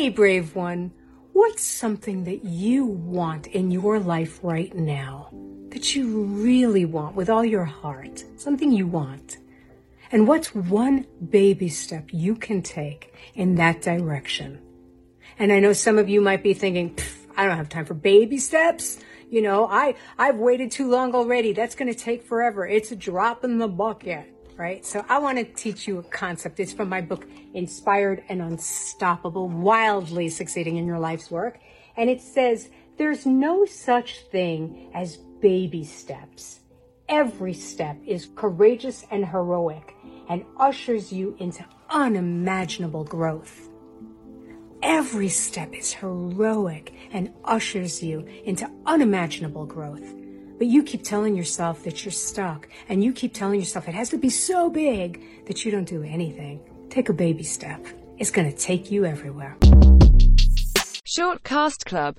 Hey, brave one, what's something that you want in your life right now? That you really want with all your heart? Something you want. And what's one baby step you can take in that direction? And I know some of you might be thinking, I don't have time for baby steps. You know, I, I've waited too long already. That's going to take forever. It's a drop in the bucket right? So I want to teach you a concept. It's from my book, Inspired and Unstoppable, Wildly Succeeding in Your Life's Work. And it says, there's no such thing as baby steps. Every step is courageous and heroic and ushers you into unimaginable growth. Every step is heroic and ushers you into unimaginable growth. But you keep telling yourself that you're stuck, and you keep telling yourself it has to be so big that you don't do anything. Take a baby step. It's going to take you everywhere. Shortcast Club